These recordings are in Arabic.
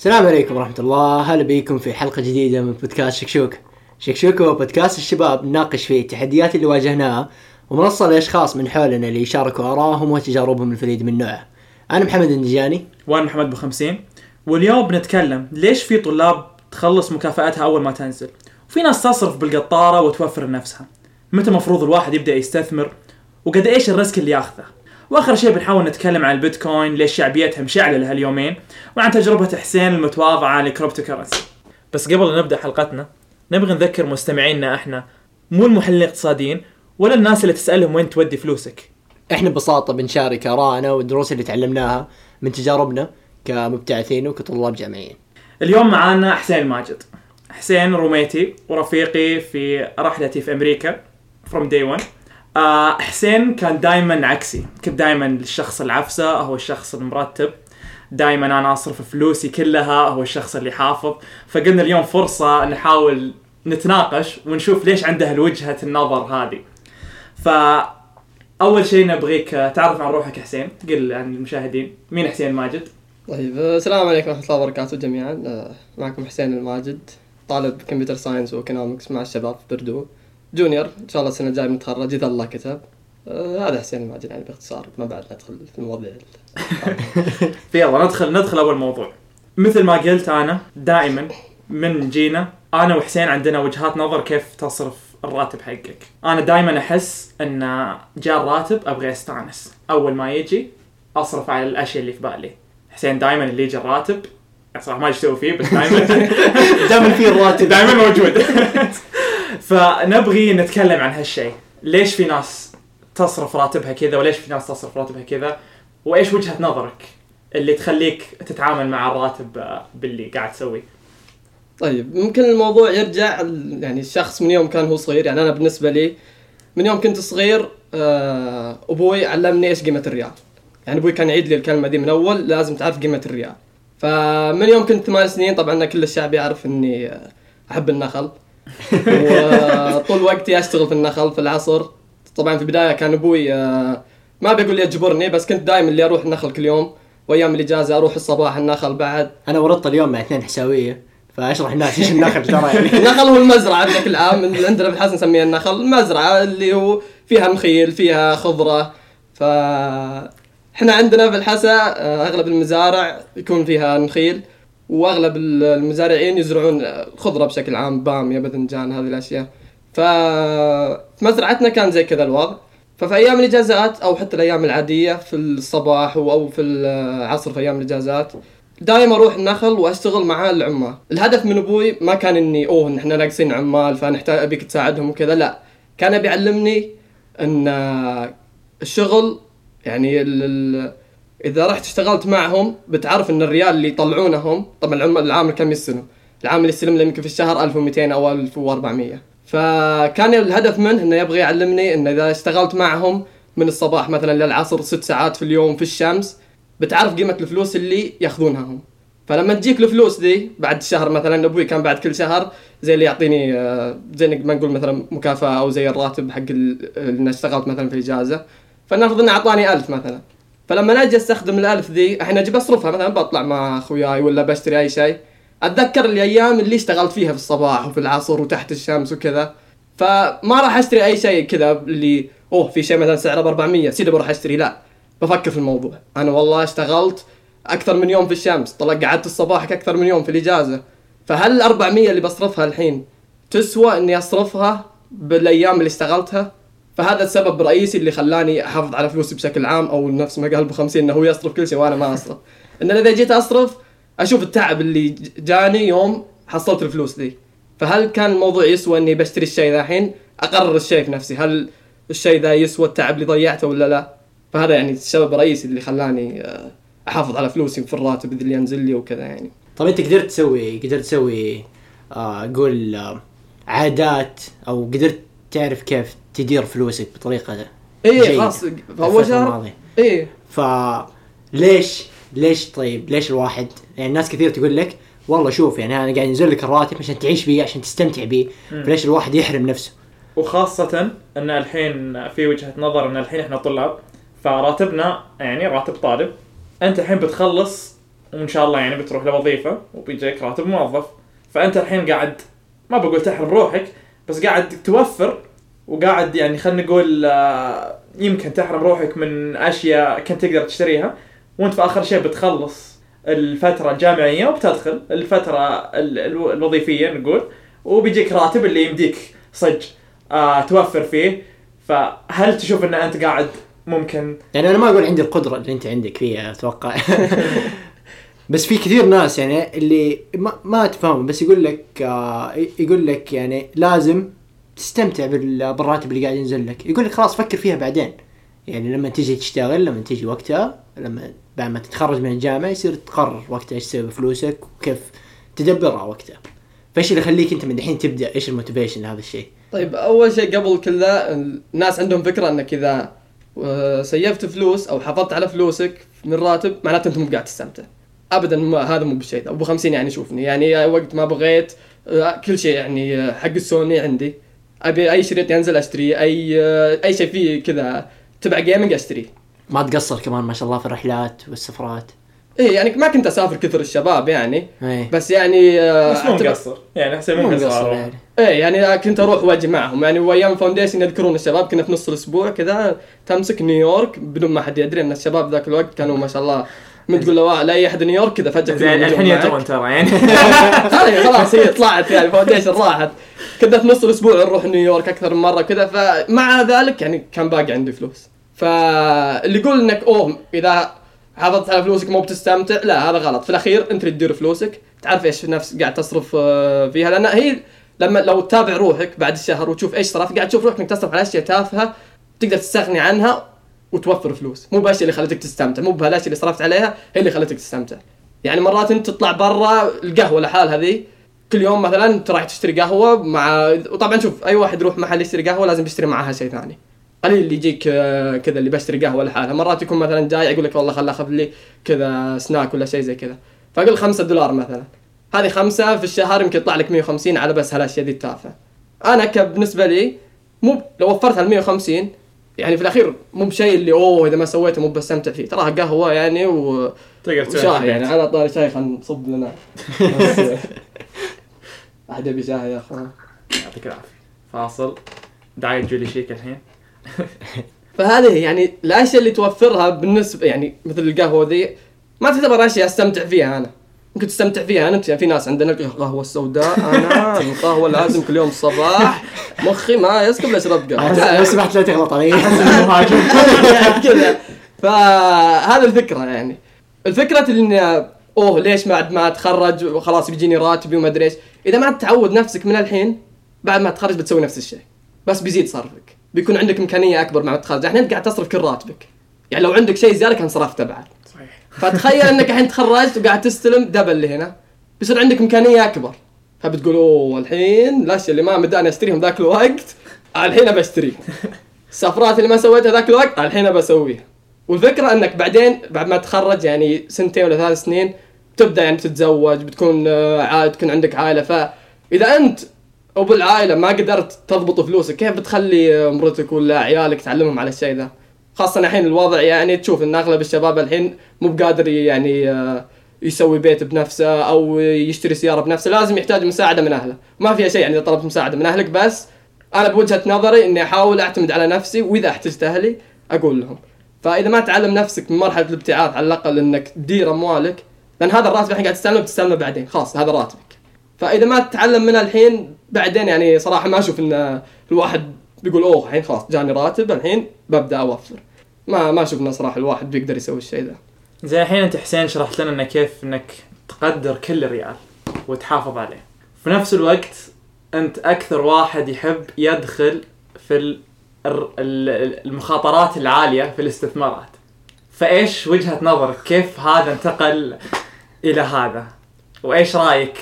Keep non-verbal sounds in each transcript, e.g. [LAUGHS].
السلام عليكم ورحمة الله. هلا بيكم في حلقة جديدة من بودكاست شكشوك شكشوك هو بودكاست الشباب نناقش فيه التحديات اللي واجهناها ومنصة لأشخاص من حولنا اللي يشاركوا آرائهم وتجاربهم الفريدة من نوعه. أنا محمد النجاني. وأنا محمد بخمسين واليوم بنتكلم ليش في طلاب تخلص مكافأتها أول ما تنزل؟ وفي ناس تصرف بالقطارة وتوفر لنفسها متى مفروض الواحد يبدأ يستثمر؟ وقد إيش الريسك اللي ياخذه؟ واخر شيء بنحاول نتكلم عن البيتكوين ليش شعبيتها مشعله لهاليومين وعن تجربة حسين المتواضعة ل cryptocurrency بس قبل لا نبدأ حلقتنا نبغى نذكر مستمعينا إحنا مو المحللين الاقتصاديين ولا الناس اللي تسألهم وين تودي فلوسك. إحنا ببساطة بنشارك آرائنا والدروس اللي تعلمناها من تجاربنا كمبتعثين وكطلاب جامعيين. اليوم معانا حسين ماجد. حسين roommate ي ورفيقي في رحلتي في أمريكا from day one. آه حسين كان دائما عكسي. كنت دائما الشخص العفسة هو الشخص المرتب. دائما أنا أصرف فلوسي كلها هو الشخص اللي حافظ فقلنا اليوم فرصة نحاول نتناقش ونشوف ليش عنده الوجهة النظر هذه. فاول شيء نبغيك تعرف عن روحك حسين. قل عن المشاهدين. مين حسين ماجد؟ طيب آه، السلام عليكم ورحمة الله وبركاته جميعا. آه، معكم حسين الماجد طالب computer science و economics مع الشباب بردو. junior إن شاء الله السنة الجاية بنتخرج اذا الله كتب. آه، هذا حسين الماجد يعني باختصار ما بعد ندخل في المواضيع. [LAUGHS] يلا ندخل ندخل أول موضوع. مثل ما قلت أنا دائما من جينا أنا وحسين عندنا وجهات نظر كيف تصرف الراتب حقك. أنا دائما أحس إن جاء الراتب أبغى أستأنس. أول ما يجي أصرف على الأشياء اللي في بالي. حسين دائما اللي يجي الراتب صراحة ما إيش أسوي فيه بس دائما. [LAUGHS] دائما في الراتب. [LAUGHS] دائما موجود. فنبغي نتكلم عن هالشيء. ليش في ناس تصرف راتبها كذا وليش في ناس تصرف راتبها كذا؟ وإيش وجهة نظرك اللي تخليك تتعامل مع الراتب باللي قاعد تسويه طيب ممكن الموضوع يرجع يعني الشخص من يوم كان هو صغير. يعني أنا بالنسبة لي من يوم كنت صغير آه، أبوي علمني إيش قيمة الريال. يعني أبوي كان يعيد لي الكلمة دي من أول لازم تعرف قيمة الريال. فمن يوم كنت ثمان سنين طبعا كل الشعب يعرف إني آه، أحب النخل. وطول وقتي اشتغل في النخل في العصر. طبعا في البداية كان أبوي آه، ما بيقول لي يجبرني بس كنت دائما اللي أروح النخل كل يوم. وأيام الإجازة أروح الصباح النخل بعد أنا ورطت اليوم مع اثنين حساوية فأشرح الناس إيش النخل ترى يعني. [LAUGHS] النخل هو المزرعة بشكل عام عندنا في الحسن نسميها النخل المزرعه اللي هو فيها نخيل فيها خضرة. ف إحنا عندنا في الحسا آه، أغلب المزارع يكون فيها نخيل واغلب ال- المزارعين يزرعون آه، خضرة بشكل عام باميه باذنجان هذه الأشياء. ف مزرعتنا كان زي كذا الوضع. ففي أيام الإجازات أو حتى الأيام العادية في الصباح أو في العصر في أيام الإجازات دائما أروح النخل وأشتغل مع العمال. الهدف من أبوي ما كان إني أوه إحنا ناقصين عمال فنحتاج أبيك تساعدهم وكذا لا. كان ابي يعلمني إن الشغل يعني ال إذا رحت اشتغلت معهم بتعرف إن الريال اللي يطلعونهم طبعا العامل كم يستلم. العامل يستلم له يمكن في الشهر 1200 أو 1400 فكان الهدف منه إنه يبغى يعلمني إن إذا اشتغلت معهم من الصباح مثلا للعصر ست ساعات في اليوم في الشمس بتعرف قيمة الفلوس اللي ياخذونها هم فلما تجيك الفلوس دي بعد شهر مثلا أبوي كان بعد كل شهر زي اللي يعطيني آه، زي ما نقول مثلا مكافأة أو زي الراتب حق ال- اللي اشتغلت مثلا في اجازه فنفرض إنه أعطاني ألف مثلا. فلما أجي استخدم الألف ذي الحين أجي بصرفها مثلا بطلع مع أخوياي ولا بشتري أي شيء. أتذكر الأيام اللي اشتغلت فيها في الصباح وفي العصر وتحت الشمس وكذا. فما راح أشتري أي شيء كذا اللي أوه في شيء مثلا سعره ب 400 سيدي بروح أشتري. لا بفكر في الموضوع. أنا والله اشتغلت أكثر من يوم في الشمس طلع قعدت الصباح أكثر من يوم في الإجازة. فهل ال 400 اللي بصرفها الحين تسوى إني أصرفها بالأيام اللي اشتغلتها؟ فهذا السبب الرئيسي اللي خلاني أحافظ على فلوسي بشكل عام أو نفس ما قال أبو 50 إنه هو يصرف كل شيء وأنا ما أصرف. إن إذا جيت أصرف أشوف التعب اللي جاني يوم حصلت الفلوس ذي. فهل كان الموضوع يسوى إني بشتري الشيء ذا الحين؟ أقرر الشيء في نفسي. هل الشيء ذا يسوى التعب اللي ضيعته ولا لا؟ فهذا يعني السبب الرئيسي اللي خلاني آه، أحافظ على فلوسي في الراتب اللي ينزل لي وكذا يعني. طب أنت قدرت تسوي قدرت تسوي آه قول آه عادات أو قدرت تعرف كيف تدير فلوسك بطريقة إيه جيدة. خلاص الفترة شهر. إيه. فليش ليش طيب ليش الواحد؟ يعني ناس كثير تقول لك والله شوف يعني أنا قاعد ينزل لك الراتب عشان تعيش بيه عشان تستمتع بيه. فليش الواحد يحرم نفسه؟ وخاصة أن الحين في وجهة نظر أن الحين إحنا طلاب فراتبنا يعني راتب طالب. أنت الحين بتخلص وإن شاء الله يعني بتروح لوظيفة وبيجيك راتب موظف. فأنت الحين قاعد ما بقول تحرم روحك بس قاعد توفر وقاعد يعني خلينا نقول آه، يمكن تحرم روحك من أشياء كنت تقدر تشتريها. وأنت في آخر شيء بتخلص الفترة الجامعية وبتدخل الفترة ال- ال- الوظيفية نقول وبيجيك راتب اللي يمديك صج آه توفر فيه. فهل تشوف إن أنت قاعد ممكن؟ يعني أنا ما أقول عندي القدرة اللي أنت عندك فيها أتوقع. [LAUGHS] بس في كثير ناس يعني اللي ما, ما تفهم بس يقول لك آه يقول لك يعني لازم تستمتع بال- بالراتب اللي قاعد ينزل لك. يقول لك خلاص فكر فيها بعدين. يعني لما تيجي تشتغل لما تيجي وقتها لما بعد ما تتخرج من الجامعة يصير تقرر وقتها إيش تسوي بفلوسك وكيف تدبرها وقتها. فإيش اللي يخليك أنت من الحين تبدأ؟ إيش ال motivation لهذا الشيء؟ طيب أول شيء قبل كل ذا الناس عندهم فكرة إنك إذا آه، save ت فلوس أو حافظت على فلوسك من راتب معناته أنت مو قاعد تستمتع. ابدا ما هذا مو بالشيء أبو 50 يعني شوفني. يعني وقت ما بغيت آه، كل شيء يعني آه، حق السوني عندي. أبي أي شريط ينزل اشتريه أي آه، أي شيء فيه كذا تبع gaming اشتريه ما تقصر كمان ما شاء الله في الرحلات والسفرات. إيه يعني ما كنت أسافر كثر الشباب يعني. إيه. بس يعني آه، بس مو مقصر. يعني مو مو مقصر يعني. إيه يعني كنت أروح واجي معهم يعني وأيام foundation يذكرون الشباب كنا في نص الأسبوع كذا تمسك نيويورك بدون ما حد يدري إن الشباب ذاك الوقت كانوا ما شاء الله من تقول له لاي أحد نيويورك. كذا فجأة الحين. يدرون ترى يعني. [LAUGHS] خلاص خلاص هي طلعت يعني foundation راحت. كنا في نص الأسبوع نروح نيويورك أكثر من مرة كذا فمع ذلك يعني كان باقي عندي فلوس. فاللي يقول إنك أوه إذا حافظت على فلوسك مو بتستمتع. لا هذا غلط. في الأخير أنت اللي تدير فلوسك. تعرف إيش نفس قاعد تصرف آه، فيها؟ لأن هي لما لو تتابع روحك بعد الشهر وتشوف إيش صرف قاعد تشوف روحك إنك تصرف على أشياء تافهة تقدر تستغني عنها وتوفر فلوس. مو بالاشياء اللي خلتك تستمتع مو بهالاشياء اللي صرفت عليها هي اللي خلتك تستمتع. يعني مرات أنت تطلع برا القهوة لحالها ذي كل يوم مثلا أنت رايح تشتري قهوة مع وطبعا شوف أي واحد يروح محل يشتري قهوة لازم يشتري معها شيء ثاني. قليل اللي يجيك آه، كذا اللي بشتري قهوة لحالها مرات يكون مثلا جاي يقول لك والله خل أخذ لي كذا سناك ولا شيء زي كذا. فأقول 5 دولار مثلا. هذه خمسة في الشهر يمكن يطلع لك 150 على بس هالأشياء ذي التافهة. أنا بالنسبة لي مو لو وفرت هال 150 يعني في الأخير مو بشيء اللي أوه إذا ما سويته مو بستمتع فيه. تراها قهوة يعني و... تقدر وشاي يعني على طاري شاي خلينا نصب لنا. [LAUGHS] أحد يبي شاي يا أخوان؟ يعطيك العافية. فاصل. دعاية جولي شيك الحين. [LAUGHS] فهذه يعني الأشياء اللي توفرها بالنسبة يعني مثل القهوة ذي ما تعتبر أشياء أستمتع فيها أنا. ممكن تستمتع فيها أنت. يعني في ناس عندنا القهوة السوداء أنا القهوة لازم كل يوم الصباح. مخي ما يسكب إلا اشرب لو قهوه سمحت لا تغلط علي كذا. فهذا الفكرة يعني. الفكرة اللي أوه ليش بعد ما أتخرج؟ وخلاص بيجيني راتبي وما أدري إيش. إذا ما تعود نفسك من الحين بعد ما تتخرج بتسوي نفس الشيء. بس بيزيد صرفك. بيكون عندك إمكانية أكبر مع التخرج. الحين انت قاعد تصرف كل راتبك. يعني لو عندك شيء زيادة كان صرفته بعد. صحيح. فتخيل إنك الحين تخرجت وقاعد تستلم دبل اللي هنا. بيصير عندك إمكانية أكبر. فبتقول أوه الحين الأشياء اللي ما مداني أشتريهم ذاك الوقت الحين ابى اشتريهم السفرات اللي ما سويتها ذاك الوقت الحين ابى اسويها والفكرة إنك بعدين بعد ما تخرج يعني سنتين ولا ثلاث سنين تبدأ يعني تتزوج بتكون آه، عائلة تكون عندك عائلة. فإذا أنت وبالعائله ما قدرت تضبط فلوسك كيف بتخلي آه، مرتك ولا عيالك تعلمهم على الشيء ذا؟ خاصة الحين الوضع يعني تشوف إن أغلب الشباب الحين مو بقادر يعني آه، يسوي بيت بنفسه أو يشتري سيارة بنفسه لازم يحتاج مساعدة من أهله. ما فيها شيء يعني إذا طلبت مساعدة من أهلك بس أنا بوجهة نظري إني أحاول أعتمد على نفسي وإذا احتجت أهلي أقول لهم. فإذا ما تعلم نفسك من مرحلة الابتعاث على الأقل إنك تدير أموالك لأن هذا الراتب الحين قاعد تستلمه بتستلمه بعدين. خلاص هذا راتبك. فإذا ما تتعلم منها الحين بعدين يعني صراحة ما أشوف إن الواحد بيقول أوه الحين خلاص جاني راتب الحين ببدأ أوفر. ما ما أشوف انه صراحة الواحد بيقدر يسوي الشيء ذا زي الحين أنت حسين شرحت لنا إنه كيف إنك تقدر كل ريال وتحافظ عليه. في نفس الوقت أنت أكثر واحد يحب يدخل في المخاطرات العالية في الاستثمارات. فإيش وجهة نظرك؟ كيف هذا انتقل إلى هذا. وإيش رأيك؟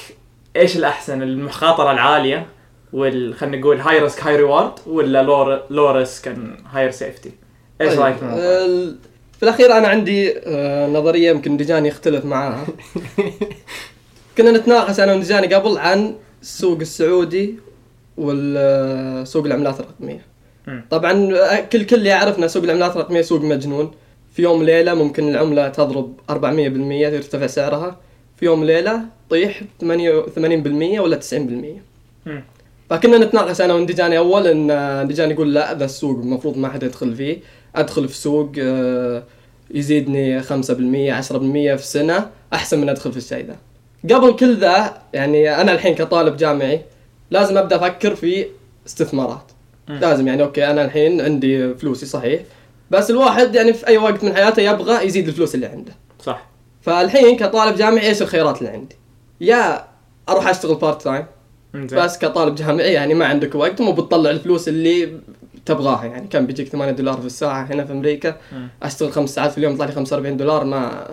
إيش الأحسن المخاطرة العالية وال خلينا نقول high risk high reward ولا low low risk higher safety إيش طيب، رأيك في الموضوع؟ في الأخير أنا عندي آه، نظرية يمكن ديجاني يختلف معاها. [LAUGHS] كنا نتناقش أنا وديجاني قبل عن السوق السعودي والسوق العملات الرقمية. طبعا آه، كل كل يعرف ان سوق العملات الرقمية سوق مجنون. في يوم ليلة ممكن العملة تضرب 400% يرتفع سعرها. في يوم ليلة طيح 88% ولا 90% مم. فكنا نتناقش أنا واندجاني أول إن اندجاني يقول لا ذا السوق المفروض ما حد يدخل فيه. أدخل في سوق آه، يزيدني 5% 10% في السنة أحسن من أدخل في الشيء ذا. قبل كل ذا يعني أنا الحين كطالب جامعي لازم أبدأ أفكر في استثمارات. مم. لازم يعني أوكي أنا الحين عندي فلوسي صحيح. بس الواحد يعني في أي وقت من حياته يبغى يزيد الفلوس اللي عنده صح فالحين كطالب جامعي إيش الخيارات اللي عندي يا أروح أشتغل part time. بس كطالب جامعي يعني ما عندك وقت مو بتطلع الفلوس اللي تبغاها يعني كان بيجيك 8 دولار في الساعة هنا في أمريكا. أشتغل خمس ساعات في اليوم يطلع لي 45 دولار ما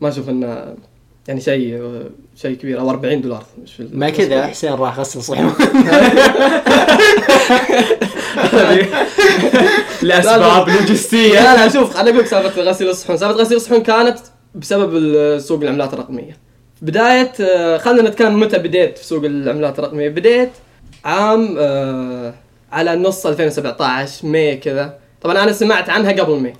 ما أشوف إنه يعني شيء شيء كبير أو 40 دولار. مش في ما كذا حسين راح غسل صحون [LAUGHS] [LAUGHS] لأسباب لوجستية. لا لا شوف أنا أقول لك سالفة غسيل الصحون، سالفة غسيل الصحون كانت بسبب سوق العملات الرقمية. بداية آه، خلينا نتكلم متى بديت في سوق العملات الرقمية، بديت عام آه، على نص 2017 ماي كذا، طبعا أنا سمعت عنها قبل ماي.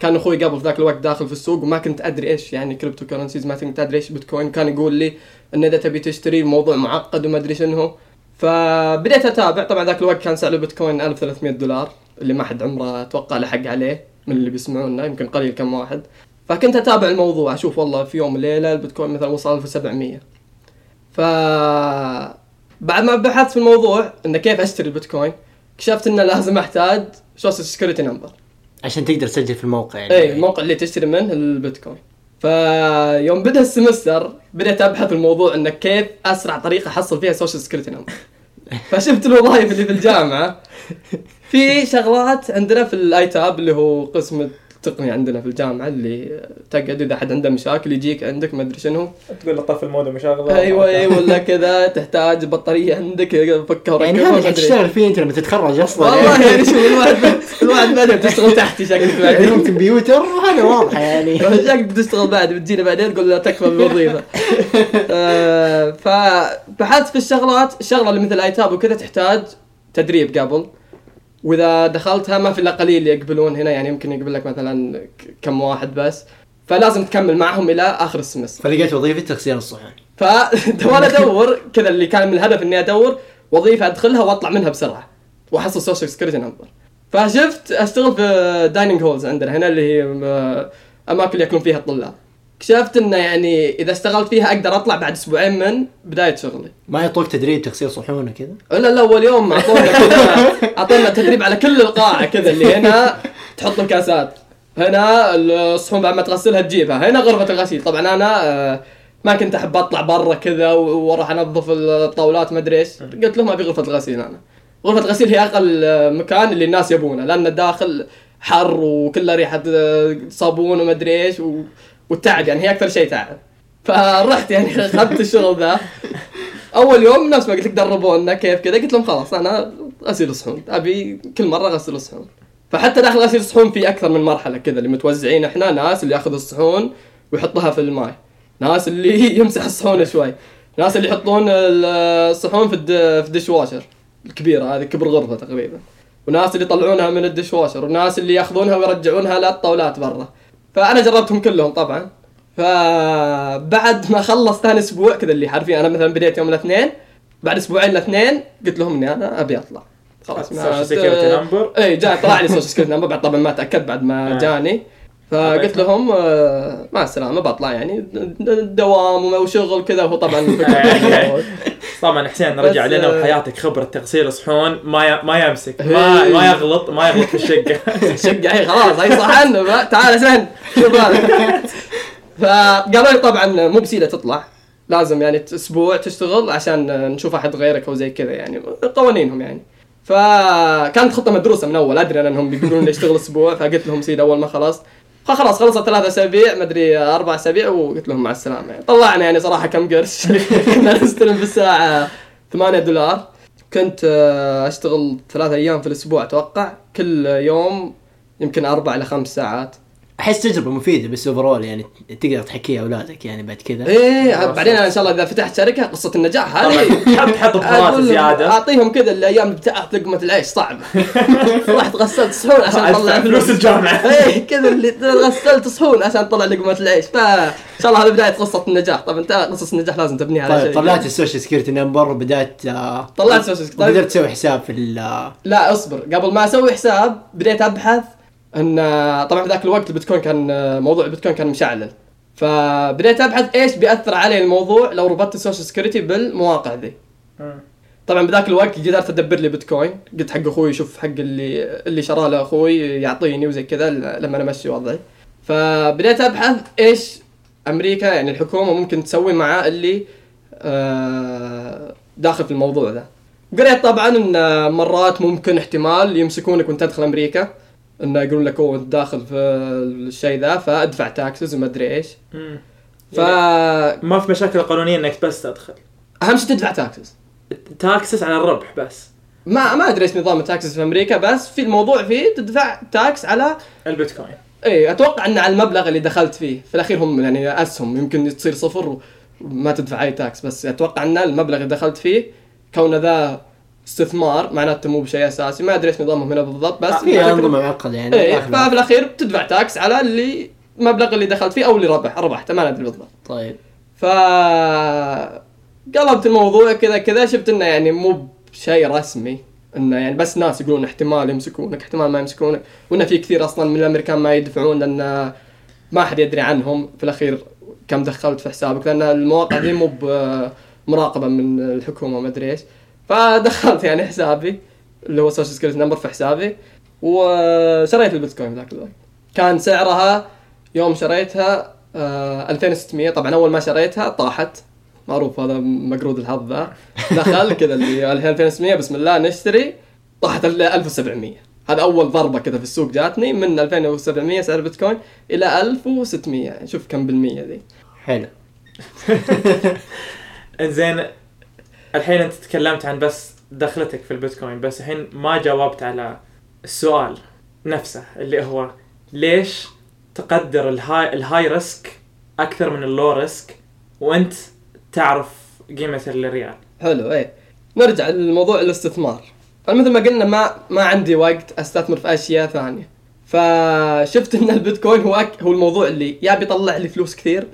كان أخوي قبل في ذاك الوقت داخل في السوق وما كنت أدري إيش يعني cryptocurrencies ما كنت أدري إيش بيتكوين. كان يقول لي إن إذا تبي تشتري الموضوع معقد وما أدري شنو. فبديت أتابع. طبعا ذاك الوقت كان سعر البيتكوين 1300 دولار اللي ما حد عمره أتوقع لحق عليه من اللي بيسمعونا يمكن قليل كم واحد. فكنت أتابع الموضوع أشوف والله في يوم وليله البيتكوين مثلا وصل 1700 ف بعد ما بحثت في الموضوع انه كيف أشتري البيتكوين اكتشفت إنه لازم أحتاج social security number عشان تقدر تسجل في الموقع يعني. اي الموقع اللي تشتري منه البيتكوين. فيوم بدأ ال semester بديت أبحث الموضوع انه كيف أسرع طريقة أحصل فيها social security number فشفت الوظائف اللي في الجامعة. في شغلات عندنا في ال IT هب اللي هو قسم التقنيه عندنا في الجامعة اللي تقعد إذا حد عنده مشاكل يجيك عندك ما أدري شنو. تقول له طفي المودم وشغله أيوه اي ولا كذا تحتاج بطارية عندك فكها يعني وركبها، هذا ما اللي أدري. حتشتغل فيه انت لما تتخرج أصلا. والله يعني شوف الواحد الواحد بدأ تشتغل تحتي شكلك يعني بعدين كمبيوتر وهذا واضحه يعني. [LAUGHS] شكلك بتشتغل بعد بتجينا بعدين تقول لا تكفى بالوظيفه [LAUGHS] آه، فبحثت في الشغلات الشغلة اللي مثل ايتاب وكذا تحتاج تدريب قبل. وإذا دخلتها ما في إلا قليل يقبلون هنا يعني يمكن يقبل لك مثلا كم واحد بس. فلازم تكمل معهم إلى آخر السمستر فلقيت وظيفة تغسيل الصحون فوانا [LAUGHS] أدور كذا اللي كان من الهدف إني أدور وظيفة أدخلها وأطلع منها بسرعة وأحصل social security number فشفت أشتغل في dining halls عندنا هنا اللي هي آه، أماكن ياكلون فيها الطلاب. اكتشفت إنه يعني إذا اشتغلت فيها أقدر أطلع بعد أسبوعين من بداية شغلي. ما يعطوك تدريب تغسيل صحون وكذا إلا لا أول يوم أعطونا [LAUGHS] كذا أعطونا تدريب على كل القاعة كذا اللي هنا تحط الكاسات. هنا الصحون بعد ما تغسلها تجيبها هنا غرفة الغسيل. طبعا أنا آه، ما كنت أحب أطلع برا كذا وأروح أنظف الطاولات ما أدري إيش. قلت لهم أبي غرفة الغسيل أنا. غرفة الغسيل هي أقل مكان اللي الناس يبونه لأن الداخل حر وكله ريحة آه، صابون وما أدري إيش و- والتعب يعني هي أكثر شيء تعب. فرحت يعني [LAUGHS] اخذت الشغل ذا. أول يوم نفس ما قلت لك دربونا كيف كذا قلت لهم خلاص أنا غسيل صحون. أبي كل مرة غسل صحون. فحتى داخل غسيل الصحون في أكثر من مرحلة كذا اللي متوزعين إحنا ناس اللي ياخذ الصحون ويحطها في الماء ناس اللي [LAUGHS] يمسح الصحون شوي. ناس اللي يحطون الصحون في. في ال dishwasher الكبيرة هذه كبر غرفة تقريبا. وناس اللي يطلعونها من ال dishwasher وناس اللي يأخذونها ويرجعونها للطاولات برا. فأنا جربتهم كلهم طبعا فبعد ما خلص ثاني أسبوع كذا اللي حرفيا أنا مثلا بديت يوم الاثنين بعد أسبوعين الاثنين قلت لهم إني أنا أبي أطلع خلاص Social security number. اي جاء طلع لي social security number بعد طبعا ما تاكد بعد ما آه. جاني فقلت لهم آه، مع السلامة بطلع يعني دوام وشغل كذا. وهو طبعا [LAUGHS] طبعا حسين رجع لنا آه، وحياتك خبرة تغسيل صحون ما. ما يمسك ما. ما يغلط ما يغلط في الشقة. [LAUGHS] [LAUGHS] شقة هي خلاص هي صح عنه. بقى. تعال سن شوف هذا. فقالوا لي طبعا مو بسيده تطلع. لازم يعني أسبوع تشتغل عشان نشوف أحد غيرك أو زي كذا يعني. قوانينهم يعني. فكانت خطة مدروسة من أول. أدري إنهم بيقولون لي اشتغل أسبوع. فقلت لهم سيد أول ما خلصت فخلاص خلصت ثلاثة أسابيع مدري أربع أسابيع وقلت لهم مع السلامة. يعني طلعنا يعني صراحة كم قرش. [LAUGHS] كنا نستلم في الساعة 8 دولار. كنت آه، أشتغل ثلاثة أيام في الأسبوع أتوقع. كل يوم يمكن أربع إلى خمس ساعات. أحس تجربة مفيدة بس اوفرول يعني تقدر تحكيها أولادك يعني بعد كذا. إيه بعدين أنا إن شاء الله إذا فتحت شركة قصة النجاح هذه حط حط بهارات [LAUGHS] أقول زيادة. أعطيهم كذا الأيام بتاعت لقمة العيش صعبه [LAUGHS] رحت غسلت صحون عشان اطلع فلوس الجامعة. [LAUGHS] إيه كذا اللي غسلت صحون عشان اطلع لقمة العيش. فإن شاء الله هذه بداية قصة النجاح. طب أنت قصص النجاح لازم تبنيها على طيب شيء. طلعت ال social security number وبدأت آه، طلعت social security. طيب. بدات تسوي حساب في ال آه، لا اصبر. قبل ما أسوي حساب بديت أبحث إن طبعا في ذاك الوقت البيتكوين كان موضوع البيتكوين كان مشعلل. فبديت أبحث إيش بيأثر علي الموضوع لو ربطت ال social security بالمواقع ذي. طبعا بذاك الوقت قدرت أدبر لي بيتكوين. قلت حق أخوي شوف حق اللي اللي شراه له أخوي يعطيني وزي كذا لما أنا أمشي وضعي. فبديت أبحث إيش أمريكا يعني الحكومة ممكن تسوي مع اللي آه، داخل في الموضوع ذا قريت طبعا إن مرات ممكن احتمال يمسكونك وأنت تدخل أمريكا. إنه يقولون لك أوه انت داخل في الشيء ذا فأدفع taxes وما أدري إيش. ف ما في مشاكل قانونية إنك بس تدخل. أهم شيء تدفع taxes taxes على الربح بس. ما ما أدري إيش نظام ال taxes في أمريكا بس في الموضوع فيه تدفع tax على البيتكوين. إي أتوقع ان على المبلغ اللي دخلت فيه. في الأخير هم يعني أسهم يمكن تصير صفر وما تدفع أي tax بس أتوقع ان المبلغ اللي دخلت فيه كون ذا استثمار معناته مو بشيء أساسي ما أدري إيش نظامهم هنا بالضبط بس في انظمه معقده يعني داخل. ففي الأخير بتدفع tax على اللي المبلغ اللي دخلت فيه أو اللي ربح ربحته ما ندري بالضبط. طيب. ف قلبت الموضوع كذا كذا شفت إنه يعني مو بشيء رسمي إنه يعني بس ناس يقولون احتمال يمسكونك احتمال ما يمسكونك وإنه في كثير أصلا من الأمريكان ما يدفعون لأن ما حد يدري عنهم. في الأخير كم دخلت في حسابك؟ لأن المواقع دي مو مراقبة من الحكومة ما أدري إيش. فدخلت يعني حسابي اللي هو social security number في حسابي وشريت البيتكوين ذاك الوقت. كان سعرها يوم شريتها آه 2600 طبعا أول ما شريتها طاحت. معروف هذا مقرود الحظ ذا. دخل [LAUGHS] كذا اللي 2600 بسم الله نشتري. طاحت ال 1700 هذا أول ضربة كذا في السوق جاتني. من 2700 سعر البيتكوين إلى 1600 يعني شوف كم بالمية ذي. حلو. [LAUGHS] [LAUGHS] زين الحين انت تكلمت عن بس دخلتك في البيتكوين بس الحين ما جاوبت على السؤال نفسه اللي هو ليش تقدر ال high ال high risk أكثر من ال low risk وأنت تعرف قيمة الريال؟ حلو إيه. نرجع لموضوع الاستثمار. فمثل ما قلنا ما ما عندي وقت أستثمر في أشياء ثانية. فشفت إن البيتكوين هو. هو الموضوع اللي يا بيطلع لي فلوس كثير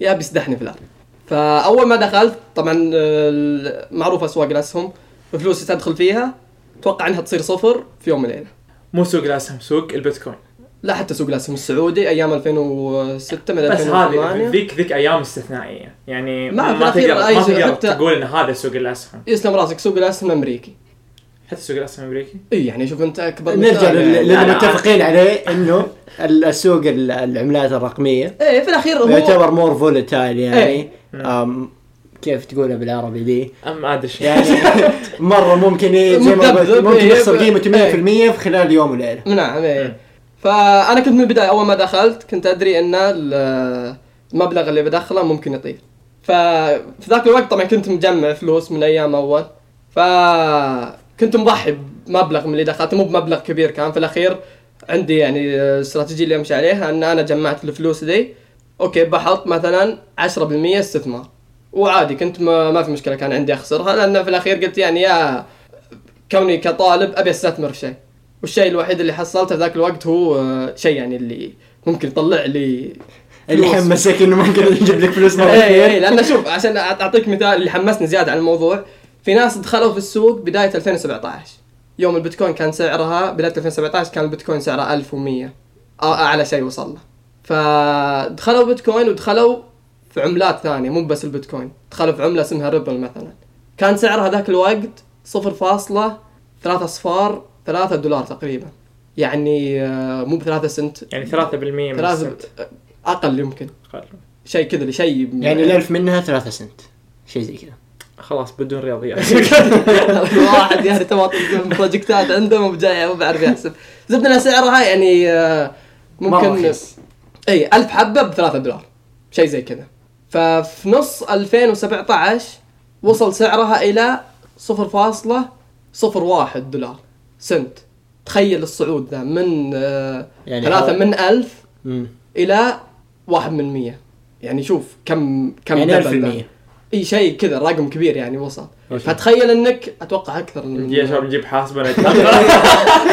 يا بيسدحني في الأرض. فأول ما دخلت طبعا آه، معروف اسواق الاسهم فلوسي تدخل فيها. أتوقع إنها تصير صفر في يوم وليلة. مو سوق الاسهم سوق البيتكوين. لا حتى سوق الاسهم السعودي أيام 2006 من بس هذه 2008 ذيك ذيك أيام استثنائية. يعني ما ما, تقدر ما تقدر حتى- تقول إن هذا سوق الاسهم يسلم راسك سوق الاسهم الامريكي حتى سوق الاسهم الامريكي إي يعني شوف أنت أكبر نرجع يعني. للي متفقين عليه إنه السوق ال- العملات الرقمية. إيه في الأخير هو يعتبر more volatile يعني. إيه. أم كيف تقولها بالعربي دي أم ما أدري يعني [LAUGHS] مرة ممكن ي- زي ما قلت ممكن إيه، يخسر قيمته 100% في خلال يوم وليلة. نعم إيه. فأنا كنت من البداية أول ما دخلت كنت أدري إن ال- المبلغ اللي بدخله ممكن يطير. ففي ذاك الوقت طبعا كنت مجمع فلوس من أيام أول. فكنت مضحي بمبلغ من اللي دخلته مو بمبلغ كبير كان. في الأخير عندي يعني الاستراتيجيه اللي امشي عليها إن أنا جمعت الفلوس دي okay بحط مثلا 10% استثمار. وعادي كنت ما, ما في مشكلة كان عندي أخسرها لأن في الأخير قلت يعني يا كوني كطالب أبي أستثمر في شيء. والشيء الوحيد اللي حصلته ذاك الوقت هو آه، شيء يعني اللي ممكن يطلع لي [LAUGHS] اللي. حمسك إنه ممكن [LAUGHS] يجيب لك فلوس مرة اي اي لأن شوف عشان أعطيك مثال اللي حمسني زيادة عن الموضوع. في ناس دخلوا في السوق بداية 2017 يوم البيتكوين كان سعرها بداية 2017 كان البيتكوين سعره 1100 أ- أعلى شيء وصل له. فدخلوا بيتكوين ودخلوا في عملات ثانية مو بس البيتكوين. دخلوا في عملة اسمها ريبل مثلا. كان سعرها ذاك الوقت 0.3 اصفار 3 دولار تقريبا. يعني آه، مو ب 3 سنت. يعني 3% من ثلاثة السنت. أقل يمكن. أقل. شيء كذا شيء يعني الألف منها ثلاثة سنت. شيء زي كذا. خلاص بدون رياضيات. [LAUGHS] واحد يعني تبغى project ات عنده مو بجاي مو بعرف يحسب. زبدة انها سعرها يعني آه، ممكن. إي 1000 حبة ب 3 دولار. شيء زي كذا. ففي نص 2017 وصل سعرها إلى 0.01 دولار سنت. تخيل الصعود ذا من آه، يعني ثلاثة من 1000 مم. إلى 1% يعني شوف كم كم يعني double 1000% ذا. إي شيء كذا رقم كبير يعني وصل okay. فتخيل إنك أتوقع أكثر من يا شباب نجيب حاسبه [LAUGHS]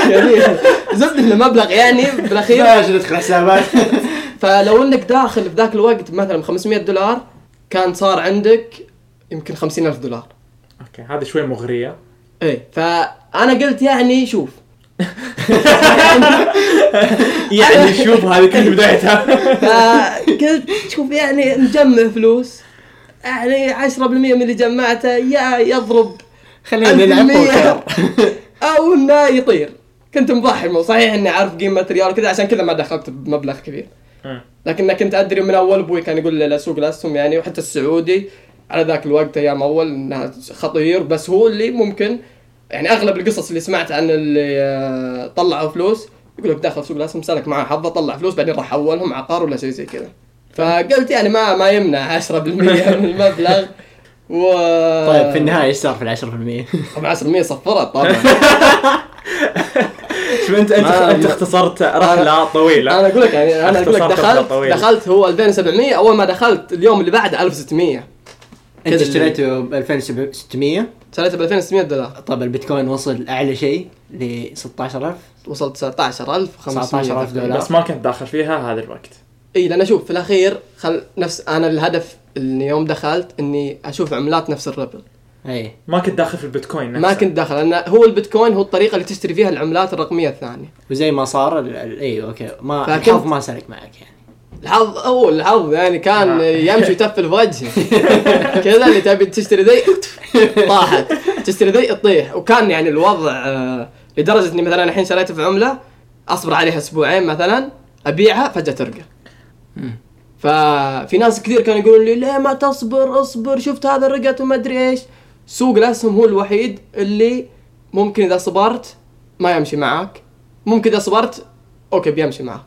يعني زبد انه مبلغ يعني بالأخير. لا عشان ندخل حسابات؟ [LAUGHS] فلو انك داخل في ذاك الوقت مثلا 500 دولار كان صار عندك يمكن 50 ألف دولار. okay هذه شوي مغرية. إيه فأنا قلت يعني شوف. [LAUGHS] يعني شوف هذه كانت بدايتها. [LAUGHS] فقلت شوف يعني نجمع فلوس. يعني 10% من اللي جمعته يا يضرب خلينا نلعب بوكر. 1000% [LAUGHS] أو إنه يطير. كنت مضحي. صحيح إني عارف قيمة ريال كذا عشان كذا ما دخلت بمبلغ كبير. مم. لكن كنت أدري من أول أبوي كان يقول لي سوق الاسهم يعني وحتى السعودي على ذاك الوقت أيام أول إنها خطير بس هو اللي ممكن يعني أغلب القصص اللي سمعت عن اللي آه، طلعوا فلوس يقول لك دخل سوق الاسهم سلك معاه حظه طلع فلوس بعدين راح حولهم عقار ولا شيء زي كذا فقلت يعني ما ما يمنع 10% [LAUGHS] من المبلغ و طيب في النهاية إيش صار في ال 10%؟ [LAUGHS] طبعا 10% صفرت طبعا [LAUGHS] شوف انت انت أنت اختصرت رحلة طويلة. أنا أقول لك يعني أنا أقول لك دخلت. دخلت هو 2700 أول ما دخلت اليوم اللي بعده 1600 أنت اشتريته ب 2600 شريته ب 2600 دولار. طب البيتكوين وصل أعلى شيء ل 16000 وصلت 19500 19,000 دولار. بس ما كنت داخل فيها هذا الوقت. إي لأن أشوف في الأخير خل نفس أنا الهدف اللي يوم دخلت إني أشوف عملات نفس الريبل. اي ما كنت داخل في البيتكوين نفسه. ما كنت داخل لأن هو البيتكوين هو الطريقة اللي تشتري فيها العملات الرقمية الثانية. وزي ما صار ال- ال- اي okay. ما فكنت- الحظ ما سلك معك يعني. الحظ هو الحظ يعني كان آه. يمشي يتفل في وجهي [LAUGHS] كذا اللي تبي تشتري ذي طاحت. تشتري ذي تطيح. وكان يعني الوضع آه، لدرجة إني مثلا الحين شريته في عملة أصبر عليها أسبوعين مثلا أبيعها فجأة ترقى. ففي ناس كثير كانوا يقولون لي ليه ما تصبر؟ اصبر شفت هذا رقت وما أدري إيش. سوق الأسهم هو الوحيد اللي ممكن إذا صبرت ما يمشي معك ممكن إذا صبرت أوكي بيمشي معك